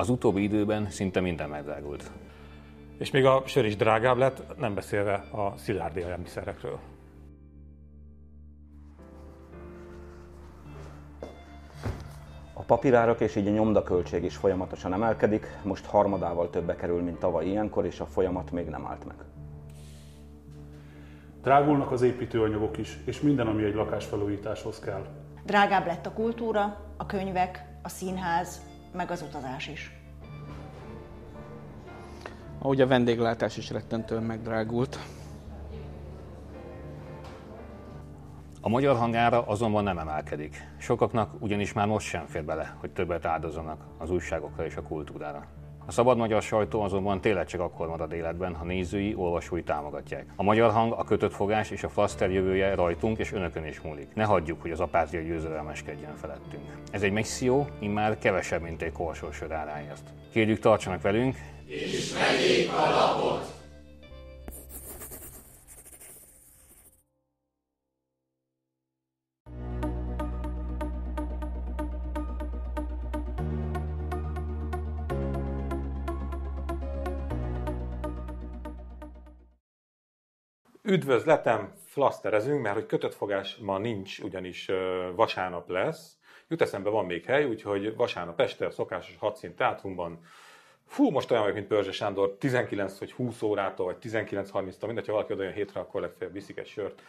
Az utóbbi időben szinte minden megdrágult. És még a sör is drágább lett, nem beszélve a szilárd élelmiszerekről. A papírárak és így a nyomdaköltség is folyamatosan emelkedik, most harmadával többe kerül, mint tavaly ilyenkor, és a folyamat még nem állt meg. Drágulnak az építőanyagok is, és minden, ami egy lakásfelújításhoz kell. Drágább lett a kultúra, a könyvek, a színház, meg az utazás is. Ahogy a vendéglátás is rettentően megdrágult. A magyar hangára azonban nem emelkedik. Sokaknak ugyanis már most sem fér bele, hogy többet áldozzanak az újságokra és a kultúrára. A szabad magyar sajtó azonban tényleg csak akkor marad életben, ha nézői, olvasói támogatják. A magyar hang, a kötött fogás és a flaster jövője rajtunk és önökön is múlik. Ne hagyjuk, hogy az apátia győzedelmeskedjen felettünk. Ez egy misszió, immár kevesebb, mint egy korsósör áráért. Kérjük, tartsanak velünk, és vegyék a lapot! Üdvözletem, flaszterezünk, mert hogy kötött fogás ma nincs, ugyanis vasárnap lesz. Jut eszembe, van még hely, úgyhogy vasárnap este a szokásos hadszín teátrumban Fú, most olyan vagyok, mint Pörzse Sándor, 19 vagy 20 órától, vagy 19-30-tól, mindegy, ha valaki oda hétre, akkor legfeljebb viszik egy sört.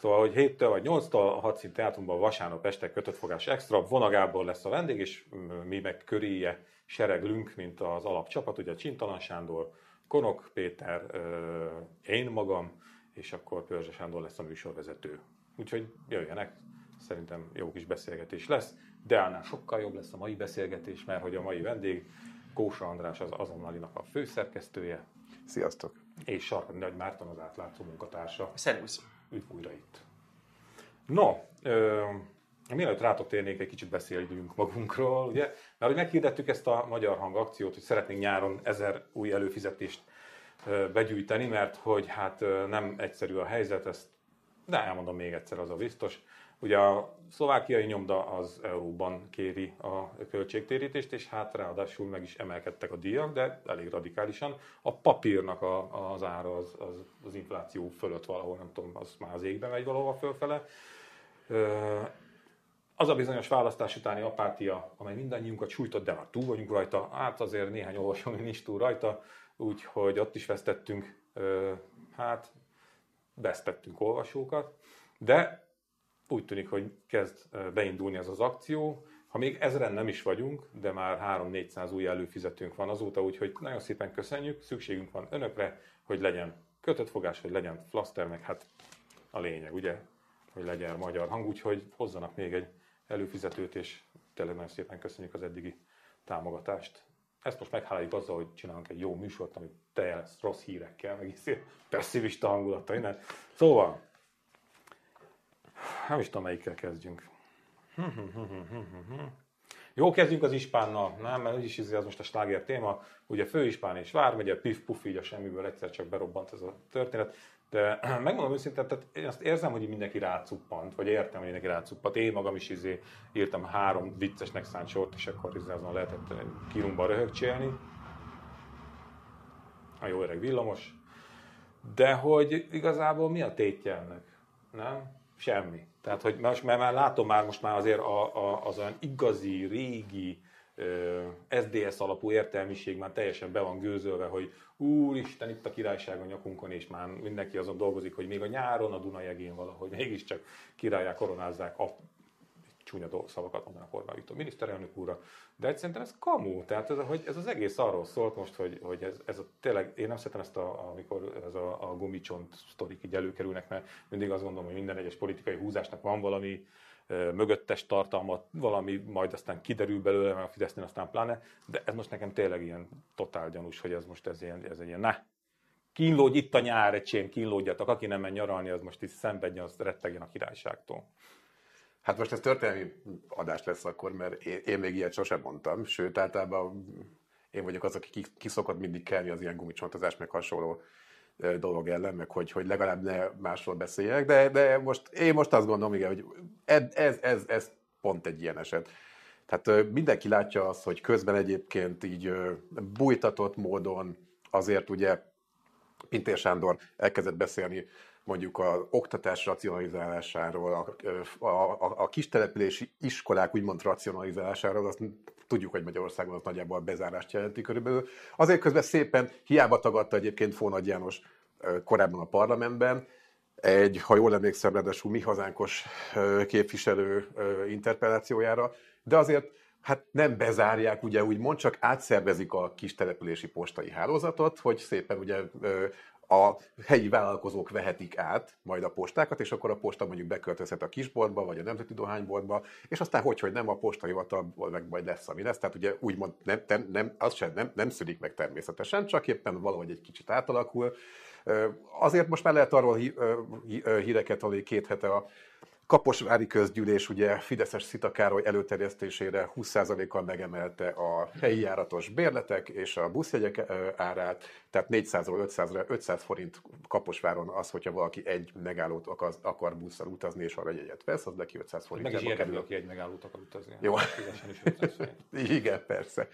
Szóval, hogy 7-től vagy 8-tól a hadszín teátrumban vasárnap este kötött fogás extra, vonagából lesz a vendég, és mi meg köréje sereglünk, mint az alapcsapat, ugye Csintalan Sándor, Konok Péter, én magam, és akkor Pörzse Sándor lesz a műsorvezető. Úgyhogy jöjjenek, szerintem jó kis beszélgetés lesz, de annál sokkal jobb lesz a mai beszélgetés, mert hogy a mai vendég Kósa András az azonnalinak a főszerkesztője. Sziasztok! És Sarkadi Nagy Márton az átlátszó munkatársa. Szervusz! Üdv újra itt. No, ö, mielőtt rátok térnék, egy kicsit beszéljünk magunkról, ugye? Mert hogy meghirdettük ezt a Magyar Hang akciót, hogy szeretnénk nyáron ezer új előfizetést begyűjteni, mert hogy hát nem egyszerű a helyzet, ezt, de elmondom még egyszer, az a biztos. Ugye a szlovákiai nyomda az euróban kéri a költségtérítést, és hát ráadásul meg is emelkedtek a díjak, de elég radikálisan. A papírnak a, az ára az, az, az infláció fölött valahol, nem tudom, az már az égbe megy valahol fölfele. Az a bizonyos választás utáni apátia, amely mindannyiunkat sújtott, de már túl vagyunk rajta, hát azért néhány olvasó nincs túl rajta, úgyhogy ott is vesztettünk, hát vesztettünk olvasókat, de úgy tűnik, hogy kezd beindulni ez az akció. Ha még ezeren nem is vagyunk, de már 3-400 új előfizetőnk van azóta, úgyhogy nagyon szépen köszönjük, szükségünk van önökre, hogy legyen kötött fogás, hogy legyen flaster, meg hát a lényeg, ugye, hogy legyen magyar hang, úgyhogy hozzanak még egy előfizetőt, és tényleg nagyon szépen köszönjük az eddigi támogatást. Ezt most megháláljuk azzal, hogy csinálunk egy jó műsort, ami teljes rossz hírekkel, meg is pessimista hangulata, innen. Szóval, nem is tudom, melyikkel kezdjünk. Jó, kezdjünk az ispánnal, nem? Mert úgyis ez most a sláger téma. Ugye főispán és vármegye, pif puf így a semmiből egyszer csak berobbant ez a történet. De megmondom őszintén, tehát én azt érzem, hogy mindenki rácuppant, vagy értem, hogy mindenki rácuppant. Én magam is izé írtam három viccesnek szánt sort, és akkor izé azon lehetett kínumban röhögcsélni. A jó öreg villamos. De hogy igazából mi a tétje ennek? Nem? Semmi. Tehát, hogy most, mert már látom már most már azért a, a, az olyan igazi, régi, SDS alapú értelmiség már teljesen be van gőzölve, hogy úristen, itt a királyság a nyakunkon, és már mindenki azon dolgozik, hogy még a nyáron a Dunajegén valahogy mégiscsak királyá koronázzák a csúnya szavakat mondanak Orbán Viktor miniszterelnök úrra, de egy szerintem ez kamu, tehát ez, hogy ez az egész arról szólt most, hogy, hogy ez, ez a, tényleg, én nem szeretem ezt, a, amikor ez a, a gumicsont sztorik így előkerülnek, mert mindig azt gondolom, hogy minden egyes politikai húzásnak van valami mögöttes tartalmat, valami majd aztán kiderül belőle, mert a Fidesznél aztán pláne, de ez most nekem tényleg ilyen totál gyanús, hogy ez most ez, ilyen, ez egy ilyen, ne, kínlódj itt a nyár, egy kínlódjatok, aki nem men nyaralni, az most itt szenvedjen, az rettegjen a királyságtól. Hát most ez történelmi adás lesz akkor, mert én, én még ilyet sosem mondtam, sőt, általában én vagyok az, aki kiszokott mindig kelni az ilyen gumicsontozás, meg hasonló dolog ellen, meg hogy, hogy legalább ne másról beszéljek, de, de most, én most azt gondolom, igen, hogy ez, ez, ez, ez pont egy ilyen eset. Tehát mindenki látja azt, hogy közben egyébként így bújtatott módon azért ugye Pintér Sándor elkezdett beszélni mondjuk az oktatás racionalizálásáról, a, a, a, a kistelepülési iskolák úgymond racionalizálásáról, azt tudjuk, hogy Magyarországon az nagyjából bezárást jelenti körülbelül. Azért közben szépen, hiába tagadta egyébként Fónagy János korábban a parlamentben, egy, ha jól emlékszem, ráadásul mi hazánkos képviselő interpellációjára, de azért hát nem bezárják, ugye úgymond, csak átszervezik a kis települési postai hálózatot, hogy szépen ugye a helyi vállalkozók vehetik át majd a postákat, és akkor a posta mondjuk beköltözhet a kisboltba, vagy a nemzeti dohányboltba, és aztán hogy, hogy nem a postahivatalból meg majd lesz, ami lesz. Tehát ugye úgymond nem, nem, nem, az sem nem, nem szűnik meg természetesen, csak éppen valahogy egy kicsit átalakul. Azért most már lehet arról híreket hallani két hete a Kaposvári közgyűlés ugye Fideszes Szita Károly előterjesztésére 20%-kal megemelte a helyi járatos bérletek és a buszjegyek árát, tehát 400-ról 500 500 forint Kaposváron az, hogyha valaki egy megállót akar, akar busszal utazni és arra jegyet vesz, az neki 500 forint. Meg is érdemli, aki egy megállót akar utazni. Jó. Fizessen is 500 forint. Igen, persze.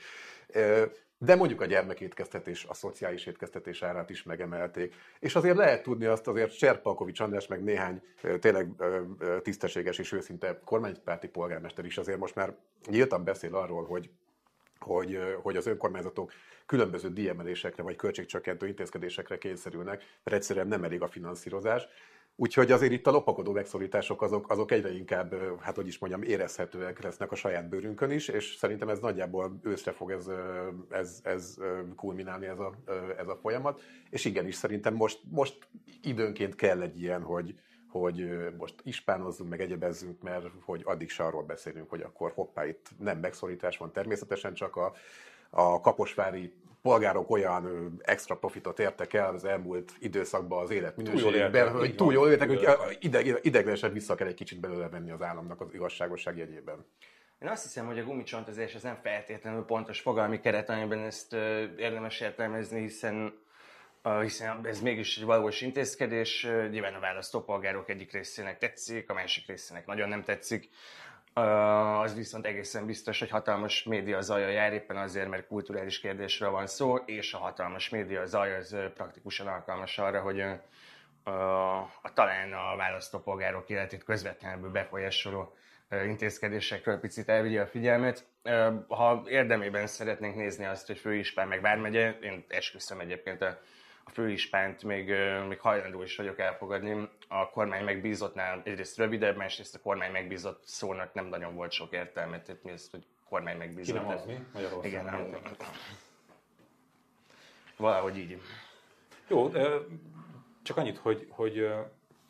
De mondjuk a gyermekétkeztetés, a szociális étkeztetés árát is megemelték. És azért lehet tudni azt, azért Cserpalkovics András, meg néhány tényleg tisztességes és őszinte kormánypárti polgármester is azért most már nyíltan beszél arról, hogy hogy, hogy az önkormányzatok különböző díjemelésekre vagy költségcsökkentő intézkedésekre kényszerülnek, mert egyszerűen nem elég a finanszírozás. Úgyhogy azért itt a lopakodó megszorítások azok, azok egyre inkább, hát hogy is mondjam, érezhetőek lesznek a saját bőrünkön is, és szerintem ez nagyjából őszre fog ez, ez, ez kulminálni ez a, ez a folyamat. És igenis, szerintem most, most időnként kell egy ilyen, hogy, hogy most ispánozzunk, meg egyebezzünk, mert hogy addig se arról beszélünk, hogy akkor hoppá, itt nem megszorítás van természetesen, csak a, a kaposvári polgárok olyan extra profitot értek el az elmúlt időszakban az életminőségben, hogy túl jól éltek, hogy ideg, ideglenesen vissza kell egy kicsit belőle venni az államnak az igazságosság jegyében. Én azt hiszem, hogy a gumicsontozás az nem feltétlenül pontos fogalmi keret, amiben ezt érdemes értelmezni, hiszen hiszen ez mégis egy valós intézkedés, nyilván a választópolgárok egyik részének tetszik, a másik részének nagyon nem tetszik. Az viszont egészen biztos, hogy hatalmas média zaja jár, éppen azért, mert kulturális kérdésről van szó, és a hatalmas média zaj az praktikusan alkalmas arra, hogy uh, a, talán a választópolgárok életét közvetlenül befolyásoló intézkedésekről picit elvigye a figyelmet. Ha érdemében szeretnénk nézni azt, hogy Főispán meg Vármegye, én esküszöm egyébként a a főispánt még, még hajlandó is vagyok elfogadni. A kormány megbízottnál egyrészt rövidebb, másrészt a kormány megbízott szónak nem nagyon volt sok értelme. Tehát mi ez, hogy kormány megbízott. Kinevezni Magyarországon. Igen, nem. Valahogy így. Jó, csak annyit, hogy, hogy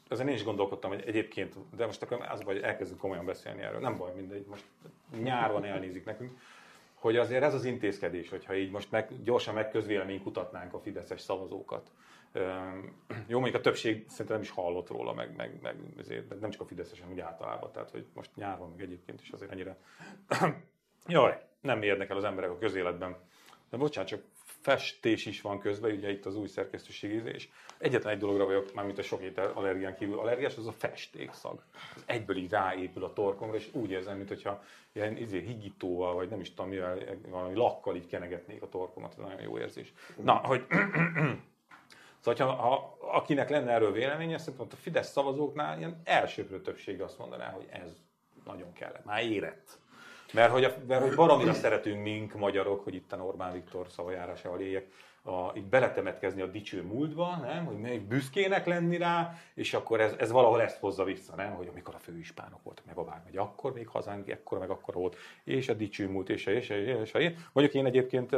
ezen én is gondolkodtam, hogy egyébként, de most akkor az baj, hogy elkezdünk komolyan beszélni erről. Nem baj, mindegy, most nyár van, elnézik nekünk. Hogy azért ez az intézkedés, hogyha így most meg, gyorsan megközvélemény kutatnánk a fideszes szavazókat. Jó, mondjuk a többség szerintem nem is hallott róla, meg, meg, meg ezért, nem csak a fideszes, hanem úgy általában. Tehát, hogy most nyár van, meg egyébként is azért ennyire... Jaj, nem érnek el az emberek a közéletben. De bocsánat, csak festés is van közben, ugye itt az új szerkesztőség és egyetlen egy dologra vagyok, mármint a sok étel allergián kívül allergiás, az a festékszag. Az egyből így ráépül a torkomra, és úgy érzem, mintha ilyen izé, higítóval, vagy nem is tudom mivel, valami lakkal így kenegetnék a torkomat, ez nagyon jó érzés. Na, hogy Szóval, ha, ha akinek lenne erről véleménye, szerintem a Fidesz szavazóknál ilyen elsőprő többsége azt mondaná, hogy ez nagyon kellett, már érett. Mert hogy, a, mert hogy baromira szeretünk mink, magyarok, hogy itt a Orbán Viktor szavajárásával éljek, a, itt beletemetkezni a dicső múltba, nem? hogy még büszkének lenni rá, és akkor ez, ez valahol ezt hozza vissza, nem? hogy amikor a főispánok voltak, meg a Vármegy, akkor még hazánk ekkora, meg akkor volt, és a dicső múlt, és a, és a, és a, és a. Mondjuk én egyébként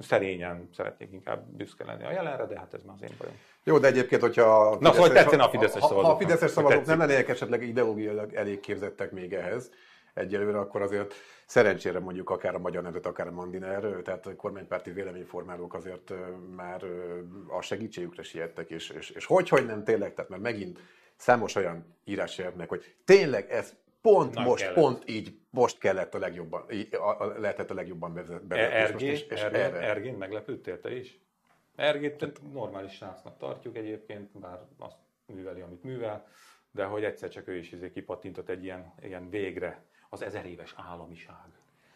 szerényen szeretnék inkább büszke lenni a jelenre, de hát ez már az én bajom. Jó, de egyébként, hogyha... a Na, szóval tetszene a fideszes ha, ha a fideszes szavazók nem lennének esetleg ideológiailag elég képzettek még ehhez egyelőre, akkor azért szerencsére mondjuk akár a Magyar Nemzet, akár a Mandiner, tehát a kormánypárti véleményformálók azért már a segítségükre siettek, és, és, és hogy, hogy nem tényleg, tehát mert megint számos olyan írás jelentnek, hogy tényleg ez pont Nem most, kellett. pont így, most kellett a legjobban, a, a, lehetett a legjobban bevezetni. Ergén, és- és Ergén, erre. Ergén, meglepődtél te is? Ergét normális srácnak tartjuk egyébként, bár azt műveli, amit művel, de hogy egyszer csak ő is izé kipattintott egy ilyen, ilyen végre az ezer éves államiság,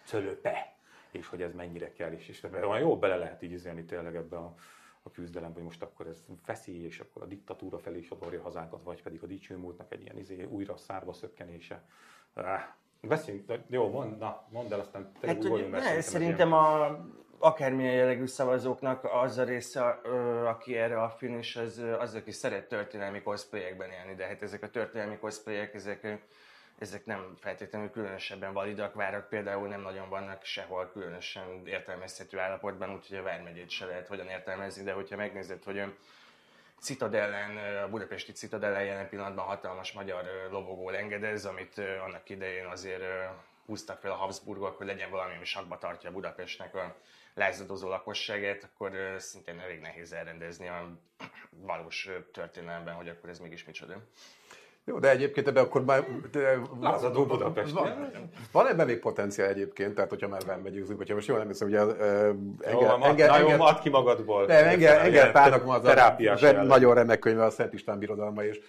cölöpe, és hogy ez mennyire kell, és, és olyan jó bele lehet így izélni tényleg ebbe a, a küzdelembe, hogy most akkor ez feszély, és akkor a diktatúra felé is adorja hazánkat, vagy pedig a dicső múltnak egy ilyen izé, újra szárba szökkenése. Ah, beszéljünk, jó, mond, na, mondd el, aztán tényleg Hát, mert ne, szerintem a akármilyen jellegű szavazóknak az a része, aki erre affinis, az, ö, az, aki szeret történelmi cosplayekben élni, de hát ezek a történelmi cosplayek, ezek, ezek nem feltétlenül különösebben validak, várak például nem nagyon vannak sehol különösen értelmezhető állapotban, úgyhogy a Vármegyét se lehet hogyan értelmezni, de hogyha megnézed, hogy ö, Citadellen, a budapesti Citadellen jelen pillanatban hatalmas magyar lobogó engedez, amit annak idején azért húztak fel a Habsburgok, hogy legyen valami, ami sakba tartja Budapestnek a lázadozó lakosságát, akkor szintén elég nehéz elrendezni a valós történelemben, hogy akkor ez mégis micsoda. Jó, de egyébként ebben akkor már... De, Lázadó Budapest. Van, van ebben még potenciál egyébként, tehát hogyha már megyőzünk, hogyha most jól nem hiszem, ugye uh, Jó, engel, engel, na jó, add ki magadból. Nem, engel, engel Pálnak van az a nagyon remek könyve, a Szent István birodalma, és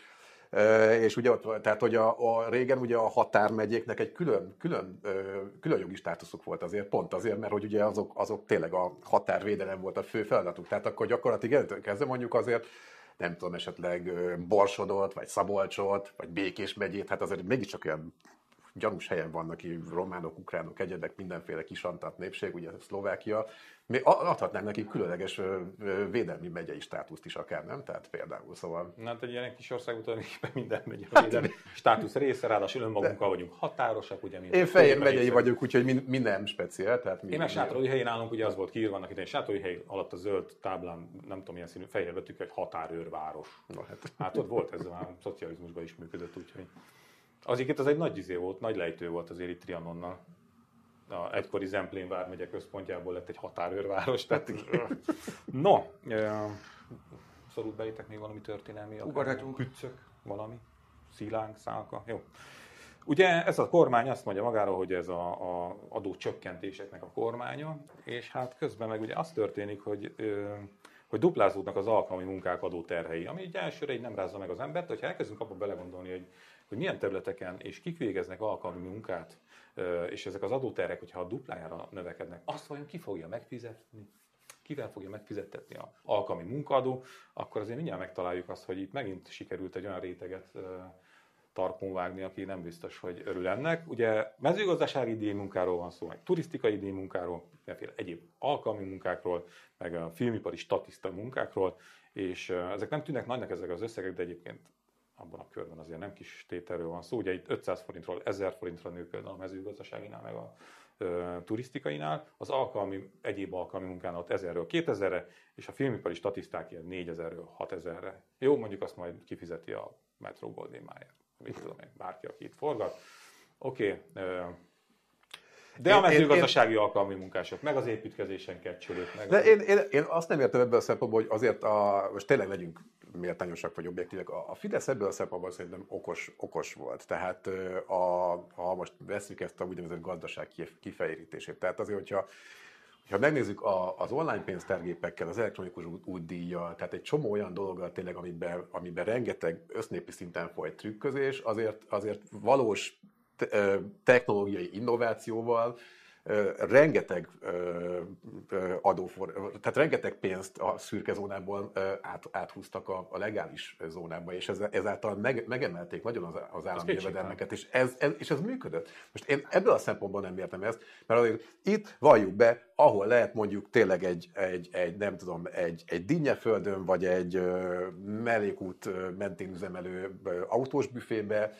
és ugye ott, tehát hogy a, a, régen ugye a határmegyéknek egy külön, külön, külön jogi státuszuk volt azért, pont azért, mert hogy ugye azok, azok tényleg a határvédelem volt a fő feladatuk. Tehát akkor gyakorlatilag kezdve mondjuk azért nem tudom, esetleg Borsodot, vagy Szabolcsot, vagy Békés megyét, hát azért mégiscsak olyan gyanús helyen vannak így románok, ukránok, egyedek, mindenféle kisantat népség, ugye Szlovákia. Mi adhatnánk nekik különleges védelmi megyei státuszt is akár, nem? Tehát például, szóval... Na, hát egy ilyen kis ország tulajdonképpen minden megy a védelmi státusz része, ráadásul önmagunkkal vagyunk határosak, ugye mint Én Tóth megyei megyei. vagyok, úgyhogy mi, mi nem speciál. Tehát mi, Én meg Sátorói helyén állunk, ugye az volt kiírva annak idején, Sátorói hely alatt a zöld táblán, nem tudom milyen színű, fehér betűk, egy határőrváros. Na, hát. Hát ott volt ez már a szocializmusban is működött, úgyhogy azért itt az egy nagy izé volt, nagy lejtő volt azért itt Trianonnal. A egykori Zemplén vármegye központjából lett egy határőrváros. Tehát, no, szorult belétek még valami történelmi? Ugorhatunk. Püccök, valami? Szilánk, szálka? Jó. Ugye ez a kormány azt mondja magáról, hogy ez a, a adó csökkentéseknek a kormánya, és hát közben meg ugye az történik, hogy, ö, hogy duplázódnak az alkalmi munkák adóterhei, ami így elsőre így nem rázza meg az embert, hogyha elkezdünk abba belegondolni, hogy, hogy milyen területeken és kik végeznek alkalmi munkát, és ezek az adóterhek, hogyha a duplájára növekednek, azt vajon ki fogja megfizetni? kivel fogja megfizettetni a alkalmi munkaadó, akkor azért mindjárt megtaláljuk azt, hogy itt megint sikerült egy olyan réteget tarkon vágni, aki nem biztos, hogy örül ennek. Ugye mezőgazdasági díjmunkáról van szó, meg turisztikai díjmunkáról, mindenféle egyéb alkalmi munkákról, meg a filmipari statiszta munkákról, és ezek nem tűnnek nagynak ezek az összegek, de egyébként abban a körben azért nem kis tételről van szó. Ugye itt 500 forintról 1000 forintra nő például a mezőgazdaságinál, meg a ö, turisztikainál, az alkalmi, egyéb alkalmi munkánál ott 1000-ről 2000-re, és a filmipari statiszták ilyen 4000-ről 6000-re. Jó, mondjuk azt majd kifizeti a Metro Goldwyn Mayer, mit tudom én, bárki, aki itt forgat. Oké, okay, de Én- a én- mezőgazdasági alkalmi munkások, meg az építkezésen kecsülők, meg De az- én, én, én azt nem értem ebből a szempontból, hogy azért a, most tényleg legyünk méltányosak vagy objektívek, a, a Fidesz ebből a szempontból szerintem okos, okos volt. Tehát a, ha most veszük ezt a úgynevezett gazdaság kif- kifejérítését, tehát azért, hogyha ha megnézzük a, az online pénztárgépekkel, az elektronikus út, útdíjjal, tehát egy csomó olyan dologgal tényleg, amiben, amiben rengeteg össznépi szinten folyt trükközés, azért, azért valós technológiai innovációval rengeteg adófor, tehát rengeteg pénzt a szürke zónából át, áthúztak a, a legális zónába, és ez, ezáltal meg, megemelték nagyon az, az állami jövedelmeket, és ez, ez, és ez működött. Most én ebből a szempontból nem értem ezt, mert azért itt valljuk be, ahol lehet mondjuk tényleg egy, egy, egy nem tudom, egy, egy dinnyeföldön, vagy egy mellékút mentén üzemelő autós büfébe,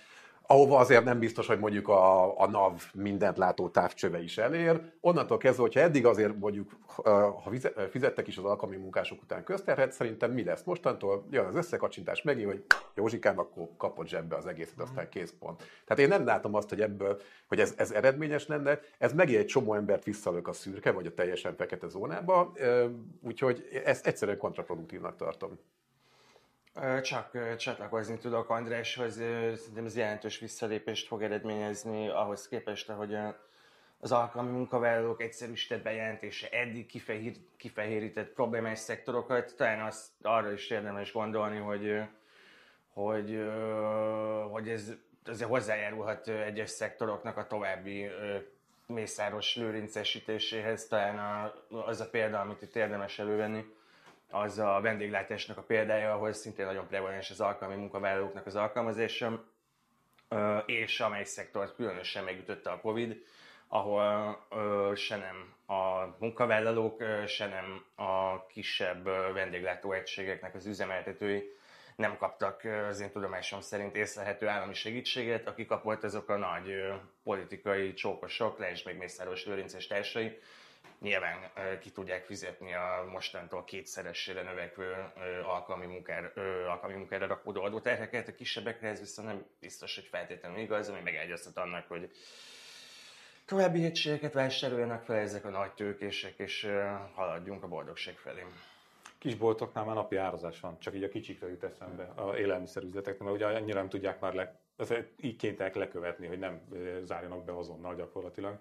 ahova azért nem biztos, hogy mondjuk a, a NAV mindent látó távcsöve is elér. Onnantól kezdve, hogyha eddig azért mondjuk, ha fizettek is az alkalmi munkások után közterhet, szerintem mi lesz mostantól? Jön az összekacsintás megint, hogy Józsikám, akkor kapott zsebbe az egészet, aztán kész pont. Tehát én nem látom azt, hogy ebből, hogy ez, ez eredményes lenne. Ez megint egy csomó embert visszalök a szürke, vagy a teljesen fekete zónába, úgyhogy ezt egyszerűen kontraproduktívnak tartom. Csak csatlakozni tudok Andráshoz, szerintem ez jelentős visszalépést fog eredményezni ahhoz képest, ahogy az alkalmi munkavállalók egyszerűsített bejelentése eddig kifehér, kifehérített problémás szektorokat, talán azt arra is érdemes gondolni, hogy, hogy, hogy ez azért hozzájárulhat egyes szektoroknak a további mészáros lőrincesítéséhez. Talán az a példa, amit itt érdemes elővenni, az a vendéglátásnak a példája, ahol szintén nagyon prevalens az alkalmi munkavállalóknak az alkalmazása, és amely szektort különösen megütötte a Covid, ahol se nem a munkavállalók, se nem a kisebb vendéglátóegységeknek az üzemeltetői nem kaptak az én tudomásom szerint észlelhető állami segítséget, aki kapott azok a nagy politikai csókosok, le még Mészáros Lőrinces társai, nyilván ki tudják fizetni a mostantól kétszeresére növekvő alkalmi, munkár, ö, alkalmi munkára rakódó adóterheket, a kisebbekre ez viszont nem biztos, hogy feltétlenül igaz, ami megágyaztat annak, hogy további egységeket vásároljanak fel ezek a nagy tőkések, és haladjunk a boldogság felé. Kisboltoknál már napi árazás van, csak így a kicsikre jut eszembe, a élelmiszerüzleteknél, mert ugye annyira nem tudják már le, így kénytelenek lekövetni, hogy nem zárjanak be azonnal gyakorlatilag.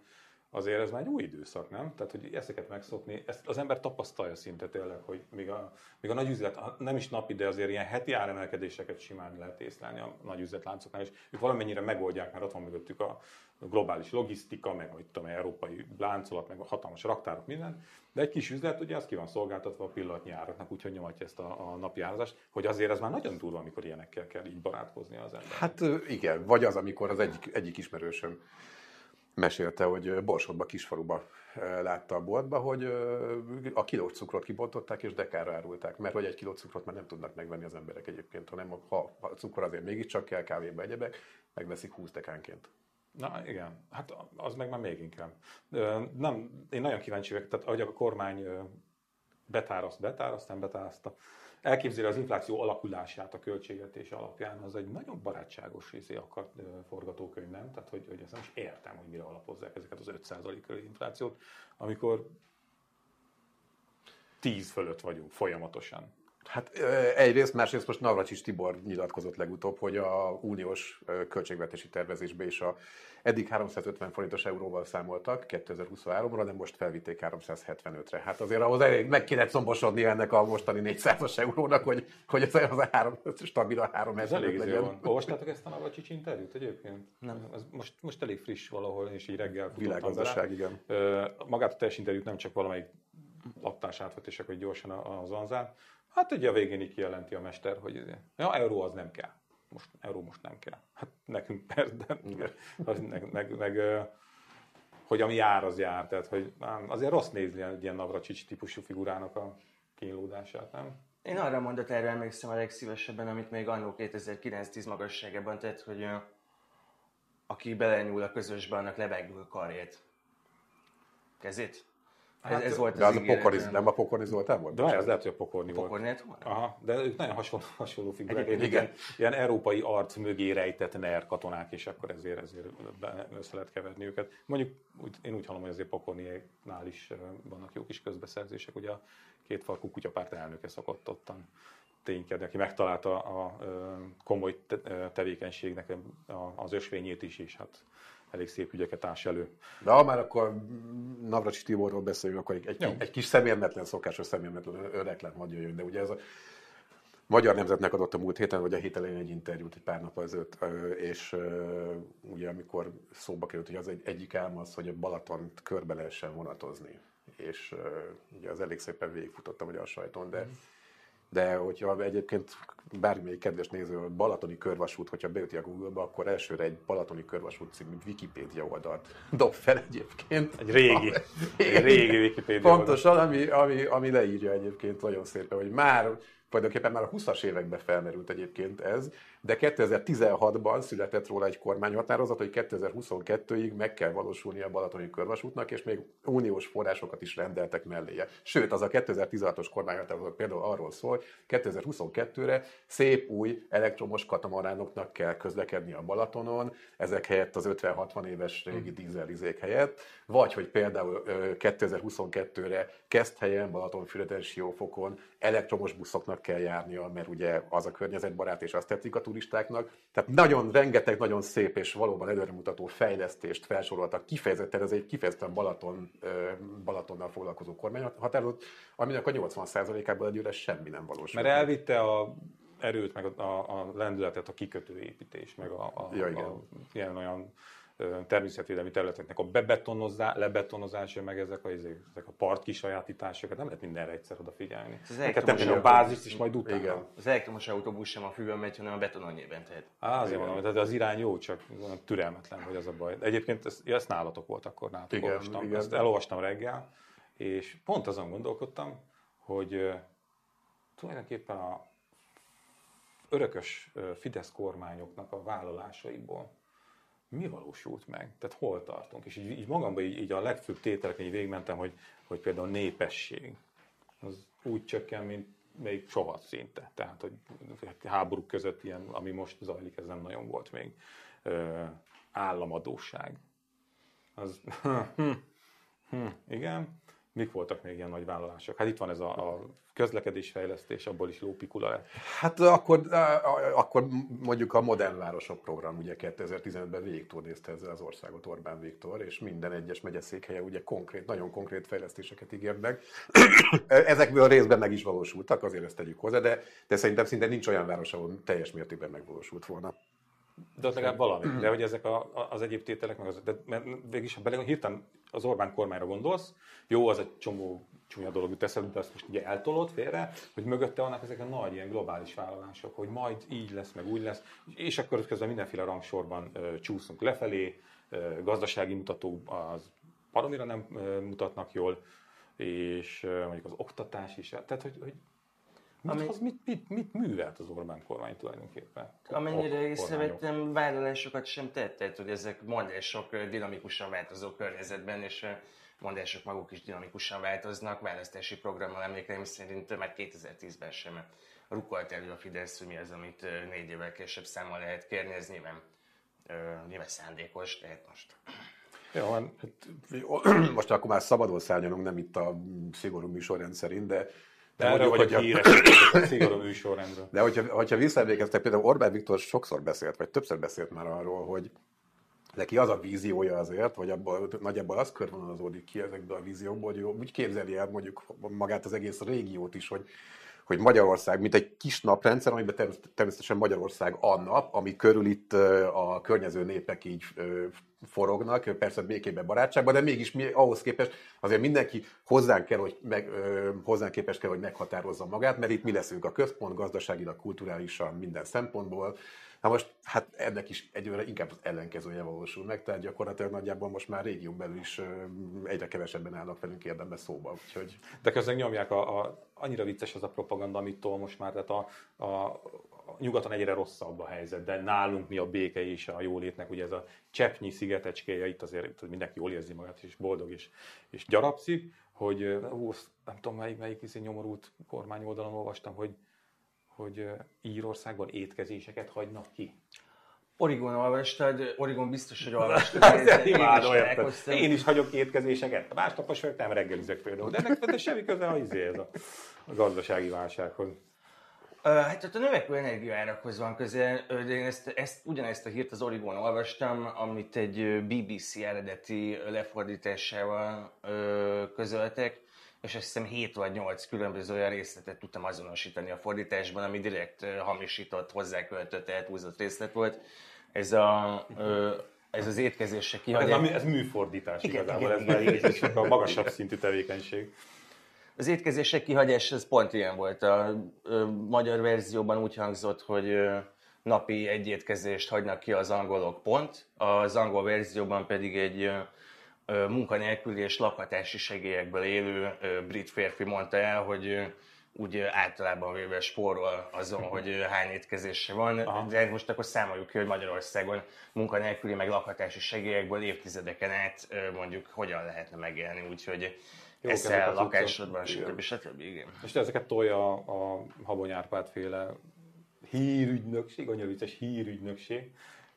Azért ez már egy új időszak, nem? Tehát, hogy ezeket megszokni, ezt az ember tapasztalja szinte tényleg, hogy még a, még a nagy üzlet, nem is napi, de azért ilyen heti áremelkedéseket simán lehet észlelni a nagy üzletláncoknál, és ők valamennyire megoldják, mert ott van mögöttük a globális logisztika, meg mit tudom, európai láncolat, meg a hatalmas raktárok, minden. De egy kis üzlet, ugye az ki van szolgáltatva a pillanatnyi áraknak, úgyhogy nyomatja ezt a, a napi árazást, hogy azért ez már nagyon durva, amikor ilyenekkel kell így barátkozni az ember. Hát igen, vagy az, amikor az egyik, egyik ismerősöm mesélte, hogy Borsodba, kisfaluba látta a boltba, hogy a kilós cukrot kibontották és dekára árulták, mert hogy egy kiló cukrot már nem tudnak megvenni az emberek egyébként, hanem ha a cukor azért mégiscsak kell, kávéba egyebek, megveszik 20 dekánként. Na igen, hát az meg már még inkább. Nem, én nagyon kíváncsi vagyok, tehát ahogy a kormány betáraszt, betáraszt, nem betáraszta, elképzeli az infláció alakulását a költségvetés alapján, az egy nagyon barátságos izé akart forgatókönyv, nem? Tehát, hogy, hogy ezt nem is értem, hogy mire alapozzák ezeket az 5% körüli inflációt, amikor 10 fölött vagyunk folyamatosan. Hát egyrészt, másrészt most Navracsics Tibor nyilatkozott legutóbb, hogy a uniós költségvetési tervezésbe is a eddig 350 forintos euróval számoltak 2023-ra, de most felvitték 375-re. Hát azért ahhoz elég meg kéne combosodni ennek a mostani 400-as eurónak, hogy, hogy ez az a három, stabil a 3 Ez elég izé van. Olvastátok ezt a Navracsics interjút egyébként? Nem. Ez most, most elég friss valahol, és így reggel Világgazdaság, igen. Magát a teljes interjút nem csak valamelyik laptás átvetések, hogy gyorsan az anzán. Hát ugye a végén így kijelenti a mester, hogy izé, ja, euró az nem kell. Most, euró most nem kell. Hát nekünk persze, de meg, meg, meg, hogy ami jár, az jár. Tehát, hogy azért rossz nézni egy ilyen Navracsics típusú figurának a kínlódását, nem? Én arra a mondatára emlékszem a legszívesebben, amit még annó 2009-10 magasságában tett, hogy aki belenyúl a közösbe, annak lebegül a karját. Kezét? Ez, ez volt De az a ígéret, pokori, nem? a pokori Zoltán volt? De várj, az lehet, hogy a pokorni volt. Pokornét volt? Aha, de ők nagyon hasonló, hasonló figurák. Igen. igen. Ilyen európai arc mögé rejtett NER katonák, és akkor ezért, ezért össze lehet keverni őket. Mondjuk úgy, én úgy hallom, hogy azért Pokorniéknál is vannak jó kis közbeszerzések. Ugye a két farkú kutyapárt elnöke szokott ottan ténykedni, aki megtalálta a, ö, komoly tevékenységnek a- az ösvényét is, és hát elég szép ügyeket ás elő. De ha már akkor Navracsics Tiborról beszélünk, akkor egy, egy, Jó. egy kis szemérmetlen, szokásos szemérmetlen öröklet hadd jöjjön, de ugye ez a Magyar Nemzetnek adott a múlt héten, vagy a hét elején egy interjút egy pár nap ezelőtt, és ugye amikor szóba került, hogy az egy, egyik álma az, hogy a Balatont körbe lehessen vonatozni. És ugye az elég szépen végigfutottam ugye a sajton, de de hogyha egyébként bármelyik kedves néző a Balatoni körvasút, hogyha beüti a Google-ba, akkor elsőre egy Balatoni körvasút című Wikipédia oldalt dob fel egyébként. Egy régi, egy régi Wikipedia. Pontosan, ami, ami, ami leírja egyébként nagyon szépen, hogy már tulajdonképpen már a 20-as években felmerült egyébként ez, de 2016-ban született róla egy kormányhatározat, hogy 2022-ig meg kell valósulni a Balatoni körvasútnak, és még uniós forrásokat is rendeltek melléje. Sőt, az a 2016-os kormányhatározat például arról szól, hogy 2022-re szép új elektromos katamaránoknak kell közlekedni a Balatonon, ezek helyett az 50-60 éves régi dízelizék helyett, vagy hogy például ö, 2022-re Keszthelyen, Balatonfüreden, Siófokon elektromos buszoknak kell járnia, mert ugye az a környezetbarát, és azt tetszik a turistáknak. Tehát nagyon, rengeteg nagyon szép és valóban előremutató fejlesztést felsoroltak. Kifejezetten, ez egy kifejezetten Balaton, Balatonnal foglalkozó kormányhatározat, aminek a 80%-ában egyőre semmi nem valósul. Mert elvitte a erőt, meg a, a, a lendületet a kikötőépítés, meg a, a, Ja, igen. a ilyen olyan természetvédelmi területeknek a bebetonozá, lebetonozása, meg ezek a, ezek ezek a part kisajátításokat, nem lehet mindenre egyszer odafigyelni. Neked elektromos tenni a autó. bázist is majd utána. Igen. Az elektromos autóbusz sem a füvön megy, hanem a beton annyiben tehet. Á, azért mondom, tehát az irány jó, csak türelmetlen, hogy az a baj. Egyébként ezt, ezt nálatok volt akkor, nálatok Igen, olvastam. igen. Ezt elolvastam reggel, és pont azon gondolkodtam, hogy tulajdonképpen a örökös Fidesz kormányoknak a vállalásaiból mi valósult meg? Tehát hol tartunk? És így, így magamban így, így a legfőbb tételeken így végigmentem, hogy, hogy például népesség az úgy csökken, mint még soha szinte. Tehát, hogy háborúk között ilyen, ami most zajlik, ez nem nagyon volt még. Ö, államadóság. Az, hm, hm, igen. Mik voltak még ilyen nagy vállalások? Hát itt van ez a, a közlekedésfejlesztés, abból is lópikula lett. Hát akkor, akkor mondjuk a Modern Városok program ugye 2015-ben végigturnézte ezzel az országot Orbán Viktor, és minden egyes megyeszékhelye ugye konkrét, nagyon konkrét fejlesztéseket ígért meg. Ezekből részben meg is valósultak, azért ezt tegyük hozzá, de, de szerintem szinte nincs olyan város, ahol teljes mértékben megvalósult volna. De ott legalább valami. De hogy ezek a, az egyéb tételek, meg az, de, mert végig ha bele, hirtelen az Orbán kormányra gondolsz, jó, az egy csomó csúnya dolog jut eszedbe, de azt most ugye eltolod félre, hogy mögötte vannak ezek a nagy ilyen globális vállalások, hogy majd így lesz, meg úgy lesz, és akkor közben mindenféle rangsorban ö, csúszunk lefelé, ö, gazdasági mutatók az baromira nem ö, mutatnak jól, és mondjuk az oktatás is, tehát hogy, hogy mit, Ami- mit, mit, mit művelt az Orbán kormány tulajdonképpen? Amennyire észrevettem, vállalásokat sem tett, tehát hogy ezek mondások dinamikusan változó környezetben, és mondások maguk is dinamikusan változnak. Választási programmal emlékeim szerint már 2010-ben sem rukolt elő a Fidesz, hogy mi az, amit négy évvel később számmal lehet kérni, ez nyilván, nyilván szándékos, tehát most Jó, van, Most akkor már szabadon szárnyalunk, nem itt a szigorú műsorrend szerint, de, de erre mondjuk, vagyok hogy a- híres, szigorú műsorrendről. De hogyha, hogyha visszaemlékeztek, például Orbán Viktor sokszor beszélt, vagy többször beszélt már arról, hogy neki az a víziója azért, vagy abból, nagyjából az körvonalazódik ki ezekből a víziókból, hogy úgy képzeli el mondjuk magát az egész régiót is, hogy hogy Magyarország, mint egy kis naprendszer, amiben term- természetesen Magyarország a nap, ami körül itt a környező népek így forognak, persze békében, barátságban, de mégis mi, ahhoz képest azért mindenki hozzánk kell, hogy meg, hozzánk képest kell, hogy meghatározza magát, mert itt mi leszünk a központ, gazdaságilag, kulturálisan, minden szempontból. Na most, hát ennek is egyőre inkább az ellenkezője valósul meg, tehát gyakorlatilag nagyjából most már régión belül is egyre kevesebben állnak velünk érdembe szóba, úgyhogy De közben nyomják a, a, annyira vicces az a propaganda, amit tol most már, tehát a, a, nyugaton egyre rosszabb a helyzet, de nálunk mi a béke és a jólétnek, ugye ez a cseppnyi szigetecskéje, itt azért mindenki jól érzi magát, és boldog, és, és gyarapszik, hogy ö, ú, azt nem tudom melyik, melyik izé nyomorult kormány oldalon olvastam, hogy, hogy Írországban étkezéseket hagynak ki. Origon olvastad, Origon biztos, hogy olvastad. Azért én is. Én hagyok étkezéseket. Másnapos vagyok, nem reggelizek például. De ennek de semmi köze a, izé, ez a, a gazdasági válsághoz. Hát ott a növekvő energiaárakhoz van köze, ö, de én ezt, ezt, ugyanezt a hírt az Origon olvastam, amit egy BBC eredeti lefordításával ö, közöltek, és azt hiszem 7 vagy 8 különböző olyan részletet tudtam azonosítani a fordításban, ami direkt hamisított, hozzáköltött, elhúzott részlet volt. Ez, a, ö, ez az étkezésre Ez, kihagyás. a, ez műfordítás Igen, igazából, igen, ez már igen, így- ez csak a magasabb szintű tevékenység. Az étkezések kihagyás, ez pont ilyen volt. A ö, magyar verzióban úgy hangzott, hogy ö, napi egy étkezést hagynak ki az angolok, pont. Az angol verzióban pedig egy munkanélküli és lakhatási segélyekből élő brit férfi mondta el, hogy úgy általában véve spórol azon, hogy hány étkezése van. Aha. De most akkor számoljuk ki, hogy Magyarországon munkanélküli meg lakhatási segélyekből évtizedeken át mondjuk hogyan lehetne megélni. Úgyhogy ezek eszel, lakásodban, stb. stb. Igen. És ezeket tolja a, a Habony Árpád féle hírügynökség, annyira vicces hírügynökség,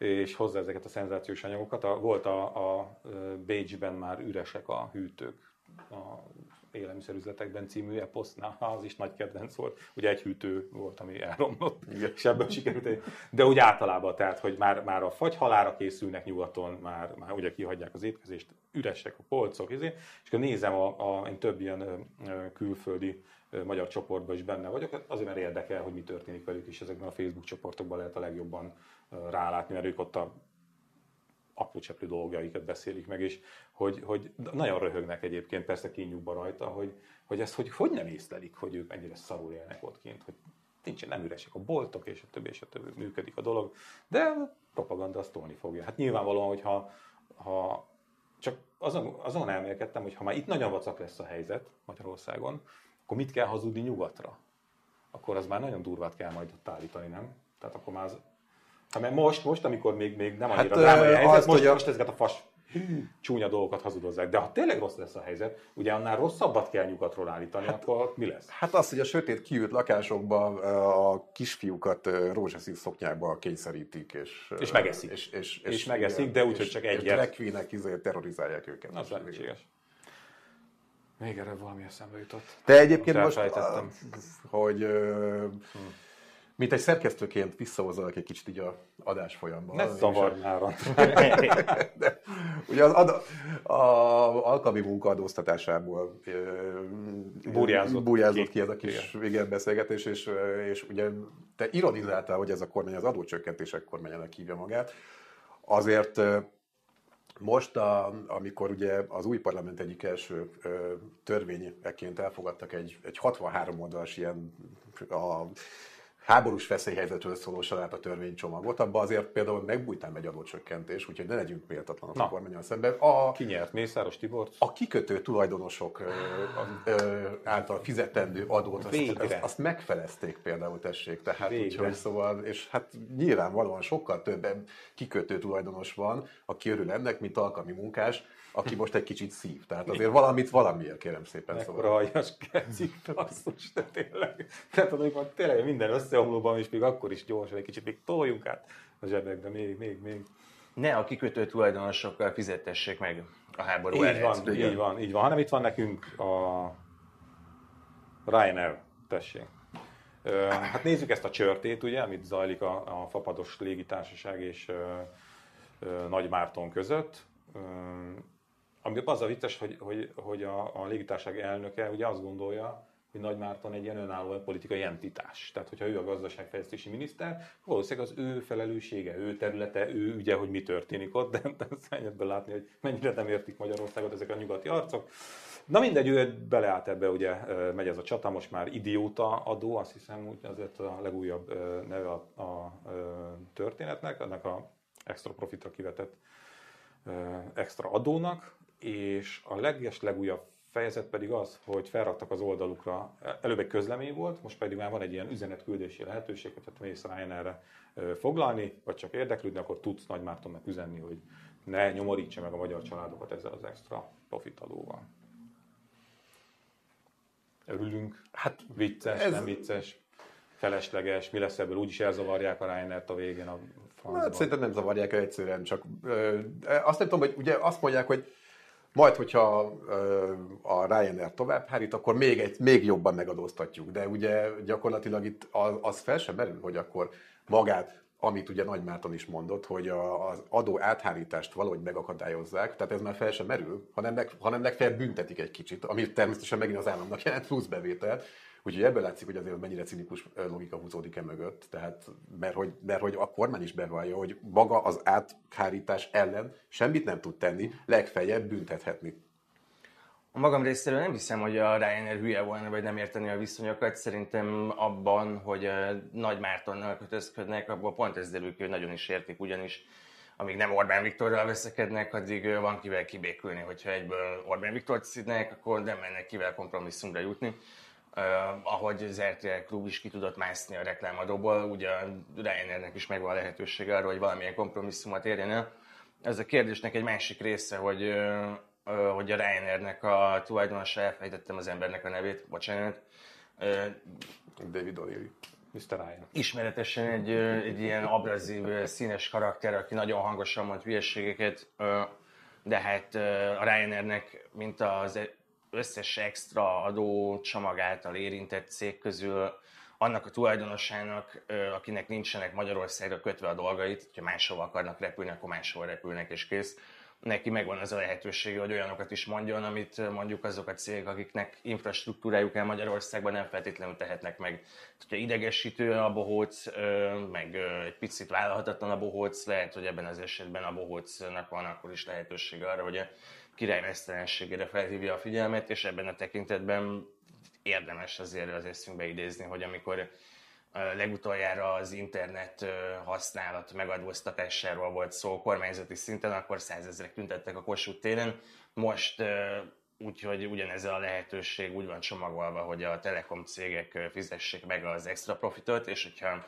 és hozza ezeket a szenzációs anyagokat. A, volt a, a Bécsben már üresek a hűtők, a élelmiszerüzletekben című eposznál, az is nagy kedvenc volt. Ugye egy hűtő volt, ami elromlott, és ebből sikerült. De úgy általában, tehát, hogy már, már a fagyhalára készülnek nyugaton, már, már ugye kihagyják az étkezést, üresek a polcok, izé, és akkor nézem, a, a, én több ilyen külföldi magyar csoportban is benne vagyok, hát azért mert érdekel, hogy mi történik velük, és ezekben a Facebook csoportokban lehet a legjobban rálátni, mert ők ott a apró cseplő dolgaikat beszélik meg, és hogy, hogy nagyon röhögnek egyébként, persze kínjukba rajta, hogy, hogy ezt hogy, hogy nem észlelik, hogy ők ennyire szarul élnek ott kint, hogy nincsen, nem üresek a boltok, és a többi, és a többi működik a dolog, de propaganda azt tolni fogja. Hát nyilvánvalóan, hogyha ha csak azon, azon elmélkedtem, hogy ha már itt nagyon vacak lesz a helyzet Magyarországon, akkor mit kell hazudni nyugatra? Akkor az már nagyon durvát kell majd ott állítani, nem? Tehát akkor már az, ha mert most, most, amikor még, még nem annyira Hát, hát, drámai a helyzet, azt, most, a- most ezeket a fas csúnya dolgokat hazudozzák. De ha tényleg rossz lesz a helyzet, ugye annál rosszabbat kell nyugatról állítani, hát, akkor mi lesz? Hát az, hogy a sötét kiült lakásokban a kisfiúkat rózsaszín szoknyába kényszerítik, és, És megeszik. És, és, És megeszik, de úgy, hogy csak egyet. És queen-ek izé terrorizálják őket. Az lehetséges. Még erre valami eszembe jutott. Te egyébként most, ah, hogy ö, mint egy szerkesztőként visszahozolok egy kicsit így a adás folyamban. Ne szavarj már. De, ugye az ad, a, alkalmi munka adóztatásából Burjázott burjázott ki. ki ez a kis igen, beszélgetés, és, és ugye te ironizáltál, hogy ez a kormány az adócsökkentések kormányának hívja magát. Azért most, a, amikor ugye az új parlament egyik első törvényeként elfogadtak egy, egy 63 oldalas ilyen a háborús veszélyhelyzetről szóló salát a törvénycsomagot, abban azért például megbújtám egy adócsökkentés, úgyhogy ne legyünk méltatlanok Na. a kormányon szemben. A, Ki nyert? Mészáros Tibor? a kikötő tulajdonosok ö, ö, által fizetendő adót, azt, azt, azt megfelezték például, tessék. Tehát úgyhogy szóval, és hát nyilvánvalóan sokkal több kikötő tulajdonos van, aki örül ennek, mint alkalmi munkás, aki most egy kicsit szív. Tehát azért valamit valamiért kérem szépen. Mekkora Szóval. aljas kecik, basszus, de tényleg. Tehát amikor tényleg minden összeomlóban, és még akkor is gyorsan egy kicsit még toljunk át a zsebekbe, még, még, még. Ne a kikötő tulajdonosokkal fizetessék meg a háború Így van, így van, így van. Hanem itt van nekünk a Ryanair, tessék. Hát nézzük ezt a csörtét, ugye, amit zajlik a, a fapados légitársaság és ö, ö, Nagy Márton között. Ami az a vicces, hogy, hogy, hogy a, a légitársaság elnöke ugye azt gondolja, hogy Nagy Márton egy ilyen önálló politikai entitás. Tehát, hogyha ő a gazdaságfejlesztési miniszter, valószínűleg az ő felelőssége, ő területe, ő ügye, hogy mi történik ott, de, szörnyű ebből látni, hogy mennyire nem értik Magyarországot ezek a nyugati arcok. Na mindegy, ő beleállt ebbe, ugye megy ez a csata, most már idióta adó, azt hiszem, úgy azért a legújabb neve a, a történetnek, ennek a extra profitra kivetett extra adónak, és a leges legújabb fejezet pedig az, hogy felraktak az oldalukra, előbb egy közlemény volt, most pedig már van egy ilyen üzenetküldési lehetőség, hogy ha mész Ryanairre foglalni, vagy csak érdeklődni, akkor tudsz Nagy Mártonnak üzenni, hogy ne nyomorítsa meg a magyar családokat ezzel az extra profit adóval. Örülünk? Hát vicces, ez- nem vicces, felesleges, mi lesz ebből, úgyis elzavarják a Ryanair-t a végén a francba. Hát szerintem nem zavarják el egyszerűen, csak ö, azt nem tudom, hogy ugye azt mondják, hogy majd, hogyha a Ryanair tovább hárít, akkor még, egy, még jobban megadóztatjuk. De ugye gyakorlatilag itt az, fel sem merül, hogy akkor magát, amit ugye Nagy Márton is mondott, hogy az adó áthárítást valahogy megakadályozzák, tehát ez már fel sem merül, hanem, leg, hanem legfeljebb büntetik egy kicsit, ami természetesen megint az államnak jelent plusz bevételt. Úgyhogy ebből látszik, hogy azért mennyire cinikus logika húzódik e mögött, tehát, mert, hogy, mert hogy a kormány is bevallja, hogy maga az áthárítás ellen semmit nem tud tenni, legfeljebb büntethetni. A magam részéről nem hiszem, hogy a Ryanair hülye volna, vagy nem érteni a viszonyokat. Szerintem abban, hogy Nagy Mártonnal kötözködnek, abban pont ez derül hogy nagyon is értik, ugyanis amíg nem Orbán Viktorral veszekednek, addig van kivel kibékülni. Hogyha egyből Orbán Viktort szidnek, akkor nem mennek kivel kompromisszumra jutni. Uh, ahogy az RTL klub is ki tudott mászni a reklámadóból, ugye a Ryanairnek is megvan a lehetősége arra, hogy valamilyen kompromisszumot érjen el. Ez a kérdésnek egy másik része, hogy, ö, ö, hogy a Ryanairnek a tulajdonosa, elfelejtettem az embernek a nevét, bocsánat, ö, David O'Leary. Mr. Ryan. ismeretesen egy, egy ilyen abrazív, színes karakter, aki nagyon hangosan mond hülyeségeket, de hát a Ryanairnek, mint az összes extra adó csomag által érintett cég közül, annak a tulajdonosának, akinek nincsenek Magyarországra kötve a dolgait, hogyha máshova akarnak repülni, akkor máshova repülnek és kész. neki megvan az a lehetősége, hogy olyanokat is mondjon, amit mondjuk azok a cégek, akiknek infrastruktúrájuk el Magyarországban nem feltétlenül tehetnek meg. Hogyha idegesítő a bohóc, meg egy picit vállalhatatlan a bohóc, lehet, hogy ebben az esetben a bohócnak van akkor is lehetősége arra, hogy király mesztelenségére felhívja a figyelmet, és ebben a tekintetben érdemes azért az eszünkbe idézni, hogy amikor legutoljára az internet használat megadóztatásáról volt szó kormányzati szinten, akkor százezrek tüntettek a Kossuth téren. Most úgyhogy ugyanezzel a lehetőség úgy van csomagolva, hogy a telekom cégek fizessék meg az extra profitot, és hogyha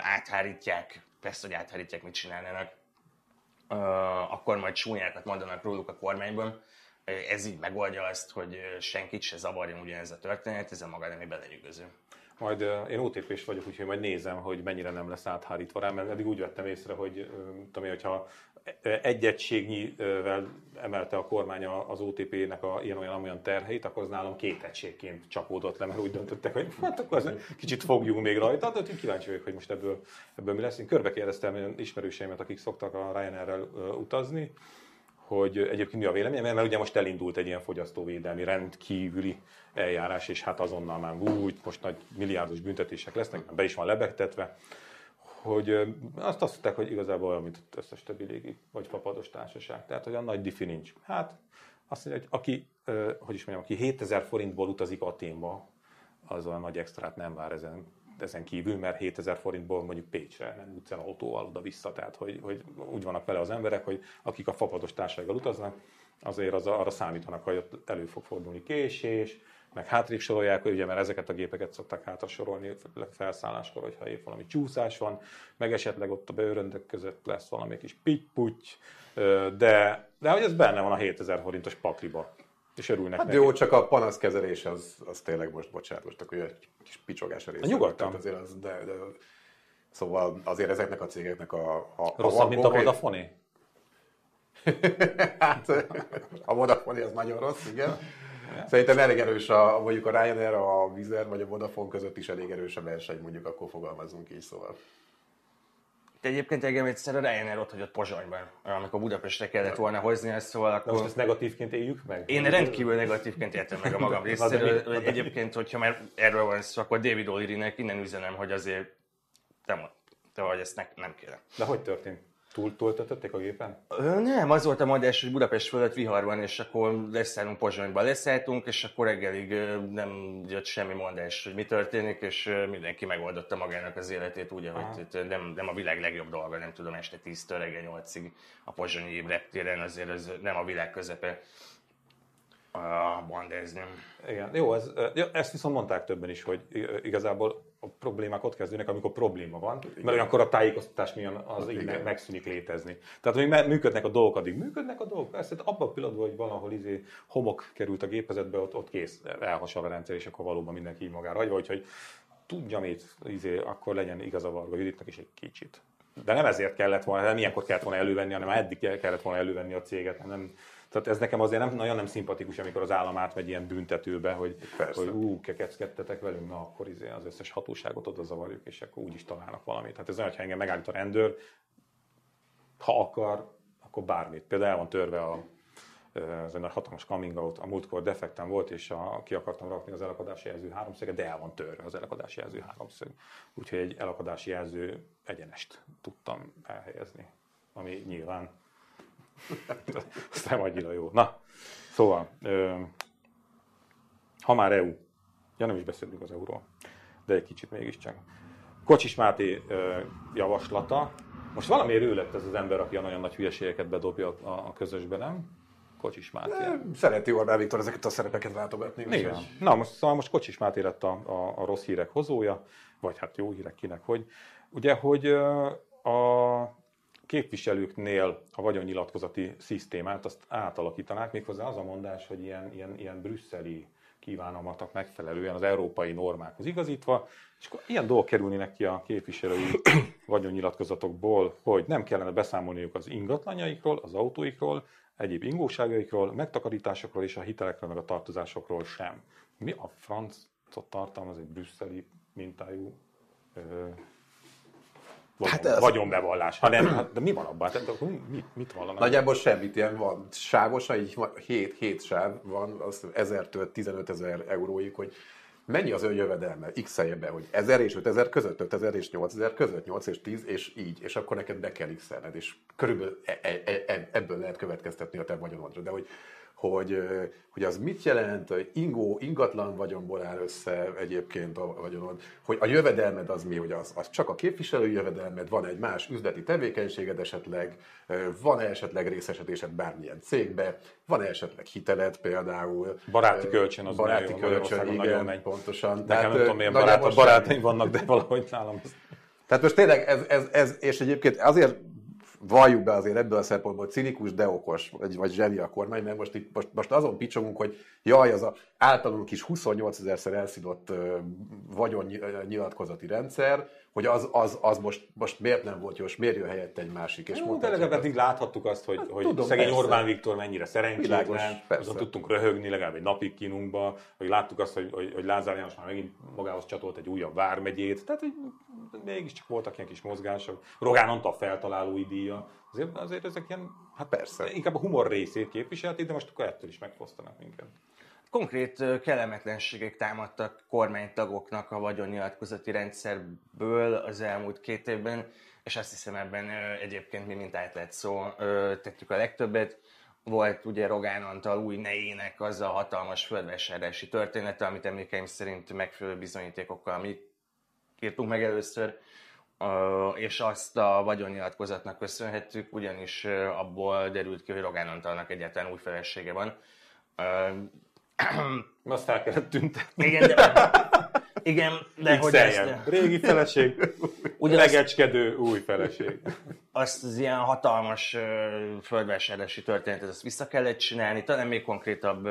áthárítják, persze, hogy áthárítják, mit csinálnának, akkor majd csúnyákat mondanak róluk a kormányban. Ez így megoldja azt, hogy senkit se zavarjon ugyanez a történet, ez a maga nem belenyűgöző. Majd én OTP-s vagyok, úgyhogy majd nézem, hogy mennyire nem lesz áthárítva rá, mert eddig úgy vettem észre, hogy tudom, hogyha egy emelte a kormány az OTP-nek a ilyen olyan olyan terheit, akkor az nálam két egységként csapódott le, mert úgy döntöttek, hogy hát akkor az kicsit fogjunk még rajta, de kíváncsi vagyok, hogy most ebből, ebből mi lesz. Én körbe kérdeztem ismerőseimet, akik szoktak a Ryanair-rel utazni, hogy egyébként mi a vélemény, mert ugye most elindult egy ilyen fogyasztóvédelmi rendkívüli eljárás, és hát azonnal már úgy, most nagy milliárdos büntetések lesznek, be is van lebegtetve, hogy azt azt mondták, hogy igazából olyan, mint az összes többi légi vagy fapados társaság. Tehát, a nagy diffi nincs. Hát azt mondja, hogy aki, hogy is mondjam, aki 7000 forintból utazik Aténba, az olyan nagy extrát nem vár ezen ezen kívül, mert 7000 forintból mondjuk Pécsre nem el autóval oda-vissza, tehát hogy, hogy úgy vannak vele az emberek, hogy akik a fapados társasággal utaznak, azért az, arra számítanak, hogy ott elő fog fordulni késés, meg hátrébb sorolják, ugye, mert ezeket a gépeket szokták hátra sorolni felszálláskor, hogyha épp valami csúszás van, meg esetleg ott a beőröndök között lesz valami kis pitty de, de hogy ez benne van a 7000 forintos pakliba és örülnek hát neki. jó, csak a panaszkezelés az, az tényleg most, bocsánat, most akkor egy kis picsogás a része. Nyugodtan. Azért az, de, de, szóval azért ezeknek a cégeknek a... a Rosszabb, a mint a Vodafone? hát a Vodafone az nagyon rossz, igen. Szerintem elég erős a, mondjuk a Ryanair, a Vizer vagy a Vodafone között is elég erős a verseny, mondjuk akkor fogalmazunk így, szóval. De egyébként engem egyszer a Ryanair ott hagyott Pozsonyban, amikor Budapestre kellett volna hozni ezt, szóval akkor... most ezt negatívként éljük meg? Én rendkívül negatívként értem meg a magam részéről. Egyébként, hogyha már erről van szó, akkor David O'Leary-nek innen üzenem, hogy azért te, te vagy ezt ne, nem kérem. De hogy történt? Túl töltötték a gépen? Ö, nem, az volt a mondás, hogy Budapest fölött vihar van, és akkor leszállunk Pozsonyba. Leszálltunk, és akkor reggelig nem jött semmi mondás, hogy mi történik, és mindenki megoldotta magának az életét úgy, hogy nem, nem a világ legjobb dolga, nem tudom, este 10-től reggel 8-ig a pozsonyi reptéren, azért ez nem a világ közepe bandezni. Igen, jó, ez, ezt viszont mondták többen is, hogy igazából a problémák ott kezdődnek, amikor probléma van, Igen. mert olyankor a tájékoztatás milyen az így Igen. megszűnik létezni. Tehát, hogy működnek a dolgok, addig működnek a dolgok, persze, abban a pillanatban, hogy valahol izé homok került a gépezetbe, ott, ott kész, elhasal a rendszer, és akkor valóban mindenki így magára hagyva, hogy tudja mit, izé, akkor legyen igaz a Varga Juditnak is egy kicsit. De nem ezért kellett volna, nem ilyenkor kellett volna elővenni, hanem eddig kellett volna elővenni a céget, nem tehát ez nekem azért nem, nagyon nem szimpatikus, amikor az állam átmegy ilyen büntetőbe, hogy, Persze. hogy ú, kekeckedtetek velünk, na akkor izé az összes hatóságot oda zavarjuk, és akkor úgy is találnak valamit. Hát ez olyan, ha engem megállít a rendőr, ha akar, akkor bármit. Például el van törve a, ez egy nagy hatalmas coming out, a múltkor defektem volt, és a, ki akartam rakni az elakadási jelző háromszöget, de el van törve az elakadási jelző háromszög. Úgyhogy egy elakadási jelző egyenest tudtam elhelyezni, ami nyilván az nem annyira jó. Na, szóval, ö, ha már EU, ja nem is beszélünk az euróról, de egy kicsit mégiscsak. Kocsis Máté ö, javaslata, most valamiért ő lett ez az ember, aki nagyon nagy hülyeségeket bedobja a, a közösbe, nem? Kocsis Máté. Szereti Orbán Viktor ezeket a szerepeket látogatni. Igen. Na, most, szóval most Kocsis Máté lett a, a, a rossz hírek hozója, vagy hát jó hírek kinek, hogy ugye, hogy a képviselőknél a vagyonnyilatkozati szisztémát azt átalakítanák, méghozzá az a mondás, hogy ilyen, ilyen, ilyen brüsszeli kívánomatnak megfelelően az európai normákhoz igazítva, és akkor ilyen dolgok kerülnének ki a képviselői vagyonnyilatkozatokból, hogy nem kellene beszámolniuk az ingatlanjaikról, az autóikról, egyéb ingóságaikról, megtakarításokról és a hitelekről, meg a tartozásokról sem. Mi a francot tartalmaz egy brüsszeli mintájú ö, vagyon, Hát ez- vagyonbevallás. Ha nem, hát, de mi van abban? Hát, akkor mi, mit, mit vallanak? Nagyjából semmit, ilyen van sávosan, így 7, 7 sáv van, az 1000-től 15 ezer euróig, hogy mennyi az ön jövedelme, x be, hogy 1000 és 5000 között, 5000 és 8000 között, 8 és 10, és így, és akkor neked be kell x és körülbelül e- e- e- ebből lehet következtetni a te vagyonodra, de hogy hogy, hogy az mit jelent, hogy ingó, ingatlan vagyonból áll össze egyébként a vagyonod, hogy a jövedelmed az mi, hogy az, az csak a képviselő jövedelmed, van egy más üzleti tevékenységed esetleg, ö, van-e esetleg részesedésed bármilyen cégbe, van-e esetleg hiteled például. Baráti kölcsön az baráti nagyon- kölcsön, igen, nagyon megy. pontosan. Nekem Tehát, nem tudom, milyen barát, barátaim vannak, de valahogy nálam ez Tehát most tényleg ez, ez, ez, és egyébként azért valljuk be azért ebből a szempontból cinikus, de okos, vagy, vagy zseni a kormány, mert most, itt, most, most azon picsogunk, hogy jaj, az a általunk is 28 ezerszer elszidott vagyonnyilatkozati rendszer, hogy az, az, az most, most miért nem volt jó, és miért jön helyette egy másik. És Jó, de legalább eddig láthattuk azt, hogy, hogy tudom, szegény persze. Orbán Viktor mennyire szerencsétlen, azon tudtunk röhögni legalább egy napig kínunkba, hogy láttuk azt, hogy, hogy, hogy Lázár János már megint magához csatolt egy újabb vármegyét, tehát hogy mégiscsak voltak ilyen kis mozgások. Rogán Antal feltalálói díja, azért, azért ezek ilyen, hát Persze. inkább a humor részét képviselték, de most akkor ettől is megfosztanak minket. Konkrét kellemetlenségek támadtak kormánytagoknak a vagyonnyilatkozati rendszerből az elmúlt két évben, és azt hiszem ebben egyébként mi, mint átlett szó, ö, tettük a legtöbbet. Volt ugye Rogán Antal új nejének az a hatalmas földvásárlási története, amit emlékeim szerint megfelelő bizonyítékokkal mi írtunk meg először, és azt a vagyonnyilatkozatnak köszönhettük, ugyanis abból derült ki, hogy Rogán Antalnak egyáltalán új felesége van. Azt fel kellett tüntetni. igen, de, igen, de hogy ezt, Régi feleség, Ugyanazt- legecskedő új feleség. azt az ilyen hatalmas földvásárlási történetet, azt vissza kellett csinálni, talán még konkrétabb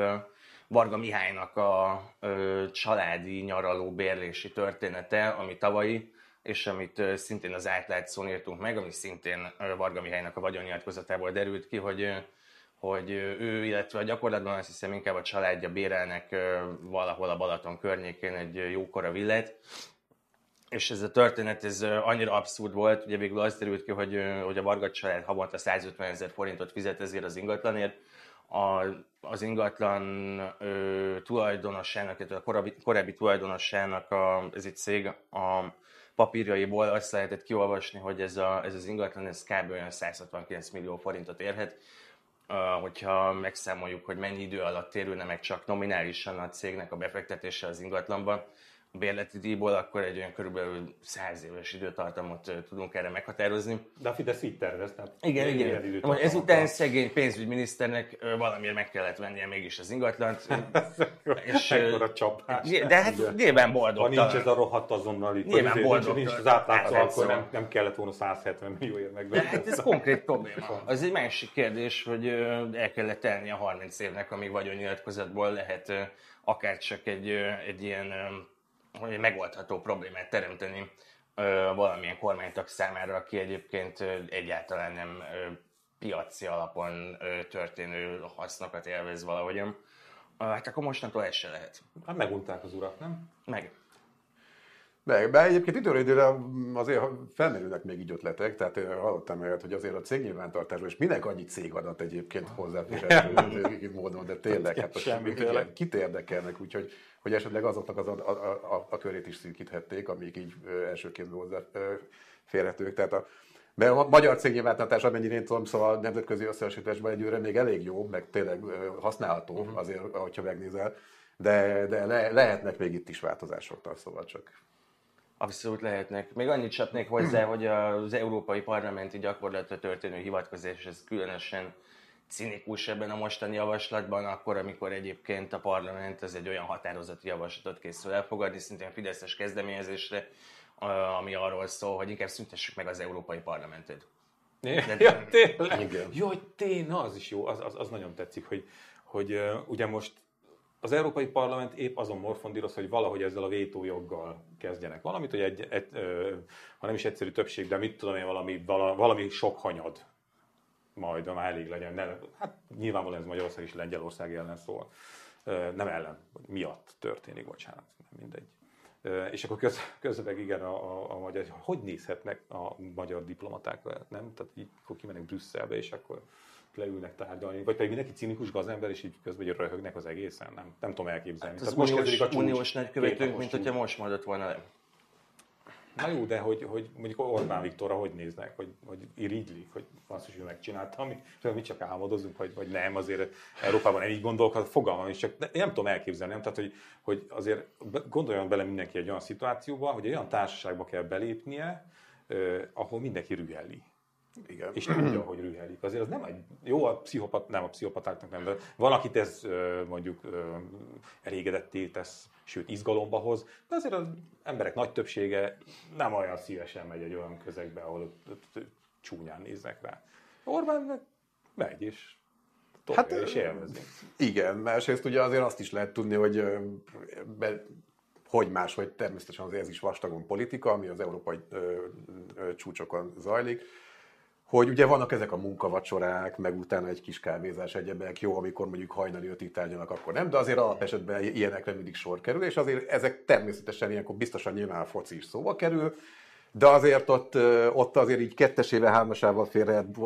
Varga Mihálynak a ö, családi nyaraló bérlési története, ami tavalyi, és amit ö, szintén az átlátszón írtunk meg, ami szintén ö, Varga Mihálynak a vagyonnyilatkozatából derült ki, hogy hogy ő, illetve a gyakorlatban azt hiszem inkább a családja bérelnek valahol a Balaton környékén egy jókora villát, és ez a történet ez annyira abszurd volt, ugye végül az derült ki, hogy, hogy a Varga család havonta 150 ezer forintot fizet ezért az ingatlanért. A, az ingatlan ö, tulajdonossának, illetve a korábbi, korábbi tulajdonossának, a, ez egy cég, a papírjaiból azt lehetett kiolvasni, hogy ez, a, ez az ingatlan ez kb. olyan 169 millió forintot érhet. Hogyha megszámoljuk, hogy mennyi idő alatt térülne meg csak nominálisan a cégnek a befektetése az ingatlanba, a bérleti díjból, akkor egy olyan körülbelül 100 éves időtartamot tudunk erre meghatározni. De a Fidesz így tervez, tehát Igen, igen. Most ezután szegény pénzügyminiszternek valamiért meg kellett vennie mégis az ingatlant. és, Ekkora csapás. de hát nyilván boldog. Ha nincs ez a rohadt azonnali, Nyilván hogy boldog nincs, nincs az átlátszó, Átlátszó. akkor nem, nem kellett volna 170 millióért De megvenni. hát ez konkrét probléma. Az egy másik kérdés, hogy el kellett telni a 30 évnek, amíg vagyonnyilatkozatból lehet akár csak egy, egy ilyen hogy egy megoldható problémát teremteni ö, valamilyen kormánytag számára, aki egyébként ö, egyáltalán nem ö, piaci alapon ö, történő hasznokat élvez valahogyan. Ö, Hát akkor mostantól ez se lehet. Hát megunták az urak, nem? Meg. Meg, de egyébként időről időre azért felmerülnek még így ötletek, tehát én hallottam olyat, hogy azért a cégnyilvántartásban, és minek annyi cégadat egyébként hozzáférhető módon, de tényleg, hát Semmi kit érdekelnek, úgyhogy hogy esetleg azoknak az a, a, a, a körét is szűkíthették, amik így ö, elsőként hozzáférhetők. Tehát a, de a magyar cégnyilvántartás, amennyire én tudom, szóval nemzetközi összehasonlításban egyőre még elég jó, meg tényleg használható uh-huh. azért, ahogyha megnézel, de, de le, lehetnek még itt is változások, szóval csak Abszolút lehetnek. Még annyit csapnék hozzá, hogy az európai parlamenti gyakorlatra történő hivatkozás, ez különösen cinikus ebben a mostani javaslatban, akkor, amikor egyébként a parlament az egy olyan határozati javaslatot készül elfogadni, szintén Fideszes kezdeményezésre, ami arról szól, hogy inkább szüntessük meg az európai parlamentet. Ja, tényleg. Igen. Jó, hogy tény, na az is jó, az, az, az nagyon tetszik, hogy, hogy uh, ugye most az Európai Parlament épp azon morfondíroz, hogy valahogy ezzel a vétójoggal kezdjenek valamit, hogy egy, egy, ö, ha nem is egyszerű többség, de mit tudom én, valami, vala, valami sok hanyad majd, már elég legyen. Ne, hát nyilvánvalóan ez Magyarország és Lengyelország ellen szól. Nem ellen, miatt történik, bocsánat, nem mindegy. És akkor köz, közben igen, a, a, a magyar, hogy nézhetnek a magyar diplomatákra, nem? Tehát így akkor kimennek Brüsszelbe, és akkor leülnek tárgyalni, vagy pedig mindenki cinikus gazember, és így közben így röhögnek az egészen, nem, nem tudom elképzelni. Hát az Tehát uniós, a csúcs, uniós nagykövetők, kétnapos mint hogyha most mondott volna le. Na jó, de hogy, hogy mondjuk Orbán Viktorra hogy néznek, hogy, hogy irigylik, hogy azt is ő megcsinálta, ami, mi csak álmodozunk, vagy, vagy nem, azért Európában nem így gondolkod, fogalmam is, csak ne- nem tudom elképzelni, nem? Tehát, hogy, hogy azért gondoljon bele mindenki egy olyan szituációba, hogy egy olyan társaságba kell belépnie, ahol mindenki rüheli. Igen. És tudja, hogy rühelik. Azért az nem egy, jó a pszichopat, nem a pszichopatáknak nem, de van, akit ez mondjuk elégedetté tesz, sőt izgalomba hoz, de azért az emberek nagy többsége nem olyan szívesen megy egy olyan közegbe, ahol csúnyán néznek rá. Orbán meg megy, és Hát, és élvezi. Igen, másrészt ugye azért azt is lehet tudni, hogy be, hogy máshogy természetesen azért ez is vastagon politika, ami az európai ö, ö, csúcsokon zajlik, hogy ugye vannak ezek a munkavacsorák, meg utána egy kis kávézás egyebek, jó, amikor mondjuk hajnali ötig tárgyalnak, akkor nem, de azért alapesetben ilyenekre mindig sor kerül, és azért ezek természetesen ilyenkor biztosan nyilván a foci is szóba kerül, de azért ott, ott azért így kettesével, hármasával félre lehet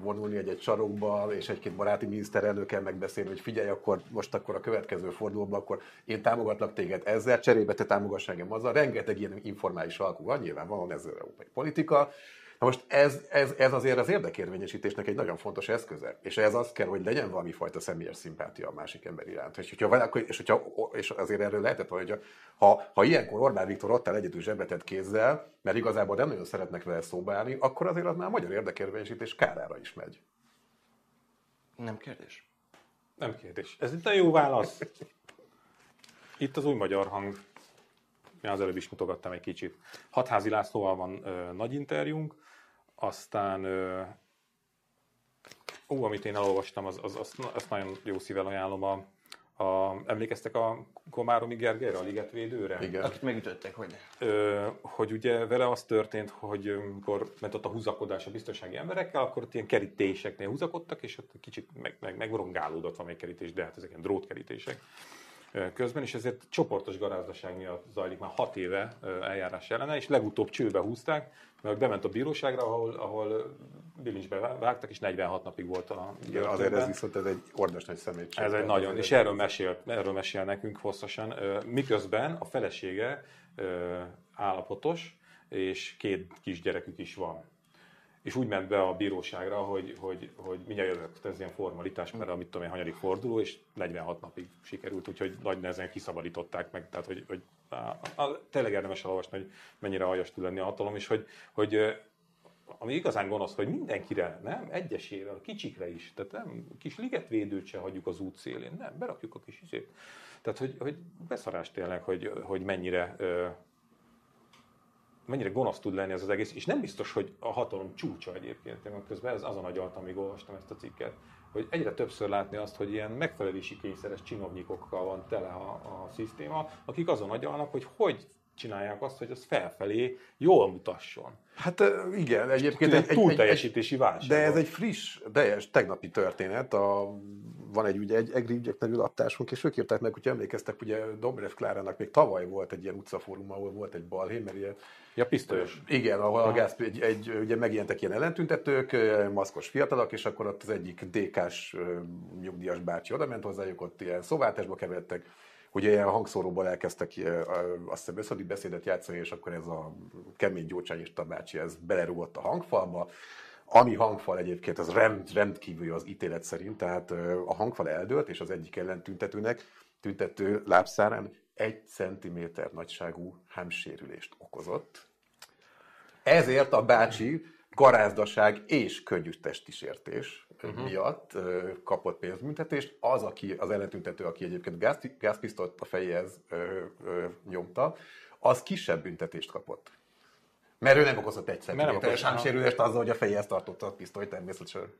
vonulni egy-egy sarokba, és egy-két baráti miniszterelnökkel megbeszélni, hogy figyelj, akkor most akkor a következő fordulóban, akkor én támogatlak téged ezzel, cserébe te támogass engem azzal. Rengeteg ilyen informális alkú van, nyilvánvalóan ez az európai politika. Na most ez, ez, ez azért az érdekérvényesítésnek egy nagyon fontos eszköze. És ez az kell, hogy legyen valami fajta személyes szimpátia a másik ember iránt. És, hogyha, akkor- és, hogyha, és azért erről lehetett, hogy ha, ha ilyenkor Orbán Viktor ott áll egyedül zsebetett kézzel, mert igazából nem nagyon szeretnek vele szóba állni, akkor azért az már a magyar érdekérvényesítés kárára is megy. Nem kérdés. Nem kérdés. Ez itt a jó válasz. Itt az új magyar hang. Én az előbb is mutogattam egy kicsit. Hatházi Lászlóval van ö, nagy interjúnk, aztán ö, ó, amit én elolvastam, az, az, az, azt nagyon jó szívvel ajánlom. A, a, emlékeztek a Komáromi Gergelyre, a ligetvédőre? Igen. Akit megütöttek, hogy Ö, hogy ugye vele az történt, hogy amikor ment ott a húzakodás a biztonsági emberekkel, akkor ott ilyen kerítéseknél húzakodtak, és ott kicsit meg, meg, megvorongálódott valamelyik kerítés, de hát ezek ilyen drótkerítések közben, és ezért csoportos garázdaság miatt zajlik már hat éve eljárás ellene, és legutóbb csőbe húzták, mert bement a bíróságra, ahol, ahol bilincsbe vágtak, és 46 napig volt a Igen, azért ez viszont ez egy ordas nagy szemétség. Ez egy nagyon, azért és erről mesél, erről mesél nekünk hosszasan, miközben a felesége állapotos, és két kisgyerekük is van. És úgy ment be a bíróságra, hogy, hogy, hogy mindjárt jövök, ez ilyen formalitás, mert amit tudom én, hanyadik forduló, és 46 napig sikerült, úgyhogy nagy nehezen kiszabadították meg, tehát hogy, hogy a, a, tényleg érdemes elolvasni, hogy mennyire aljas tud lenni a hatalom, és hogy, hogy ami igazán gonosz, hogy mindenkire, nem? Egyesére, a kicsikre is. Tehát nem, kis ligetvédőt se hagyjuk az út szélén, nem, berakjuk a kis izét. Tehát, hogy, hogy beszarás tényleg, hogy, hogy mennyire, mennyire gonosz tud lenni ez az egész, és nem biztos, hogy a hatalom csúcsa egyébként, én közben ez azon agyaltam, amíg olvastam ezt a cikket, hogy egyre többször látni azt, hogy ilyen megfelelési kényszeres csinovnyikokkal van tele a, a szisztéma, akik azon agyalnak, hogy hogy csinálják azt, hogy az felfelé jól mutasson. Hát igen, egyébként Egy, egy, egy, egy, túlteljesítési válság. De ez egy friss, teljes, tegnapi történet. A, van egy, ugye, egy EGRI ügyek nevű adtásunk, és ők írták meg, hogy emlékeztek, ugye Dobrev Klárának még tavaly volt egy ilyen utcafórum, ahol volt egy balhé, mert ilyen, Ja, pisztolyos. igen, ahol a gáz, egy, egy, ugye megjelentek ilyen ellentüntetők, maszkos fiatalok, és akkor ott az egyik DK-s nyugdíjas bácsi oda ment hozzájuk, ott ilyen szóváltásba keveredtek, ugye ilyen hangszóróból elkezdtek azt hiszem összadi beszédet játszani, és akkor ez a kemény gyógycsányista bácsi, ez belerúgott a hangfalba, ami hangfal egyébként, az rend, rendkívül az ítélet szerint, tehát a hangfal eldőlt, és az egyik ellentüntetőnek, tüntető lábszárán egy centiméter nagyságú hámsérülést okozott. Ezért a bácsi garázdaság és könnyű testisértés uh-huh. miatt ö, kapott pénzbüntetést. Az, aki, az ellentüntető, aki egyébként gáz, gázpisztolyt a fejéhez ö, ö, nyomta, az kisebb büntetést kapott. Mert ő nem okozott egy okozott, hámsérülést azzal, hogy a fejéhez tartotta a pisztolyt természetesen.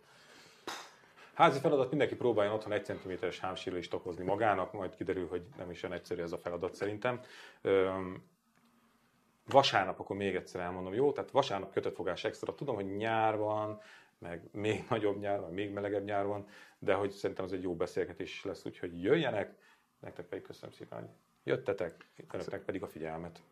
Házi feladat mindenki próbáljon otthon egy centiméteres hámsérülést okozni magának, majd kiderül, hogy nem is olyan egyszerű ez a feladat szerintem. Öm, vasárnap, akkor még egyszer elmondom, jó? Tehát vasárnap kötött fogás extra. Tudom, hogy nyár van, meg még nagyobb nyár van, még melegebb nyár van, de hogy szerintem ez egy jó beszélgetés lesz, úgyhogy jöjjenek. nektek pedig köszönöm szépen, hogy jöttetek, önöknek pedig a figyelmet.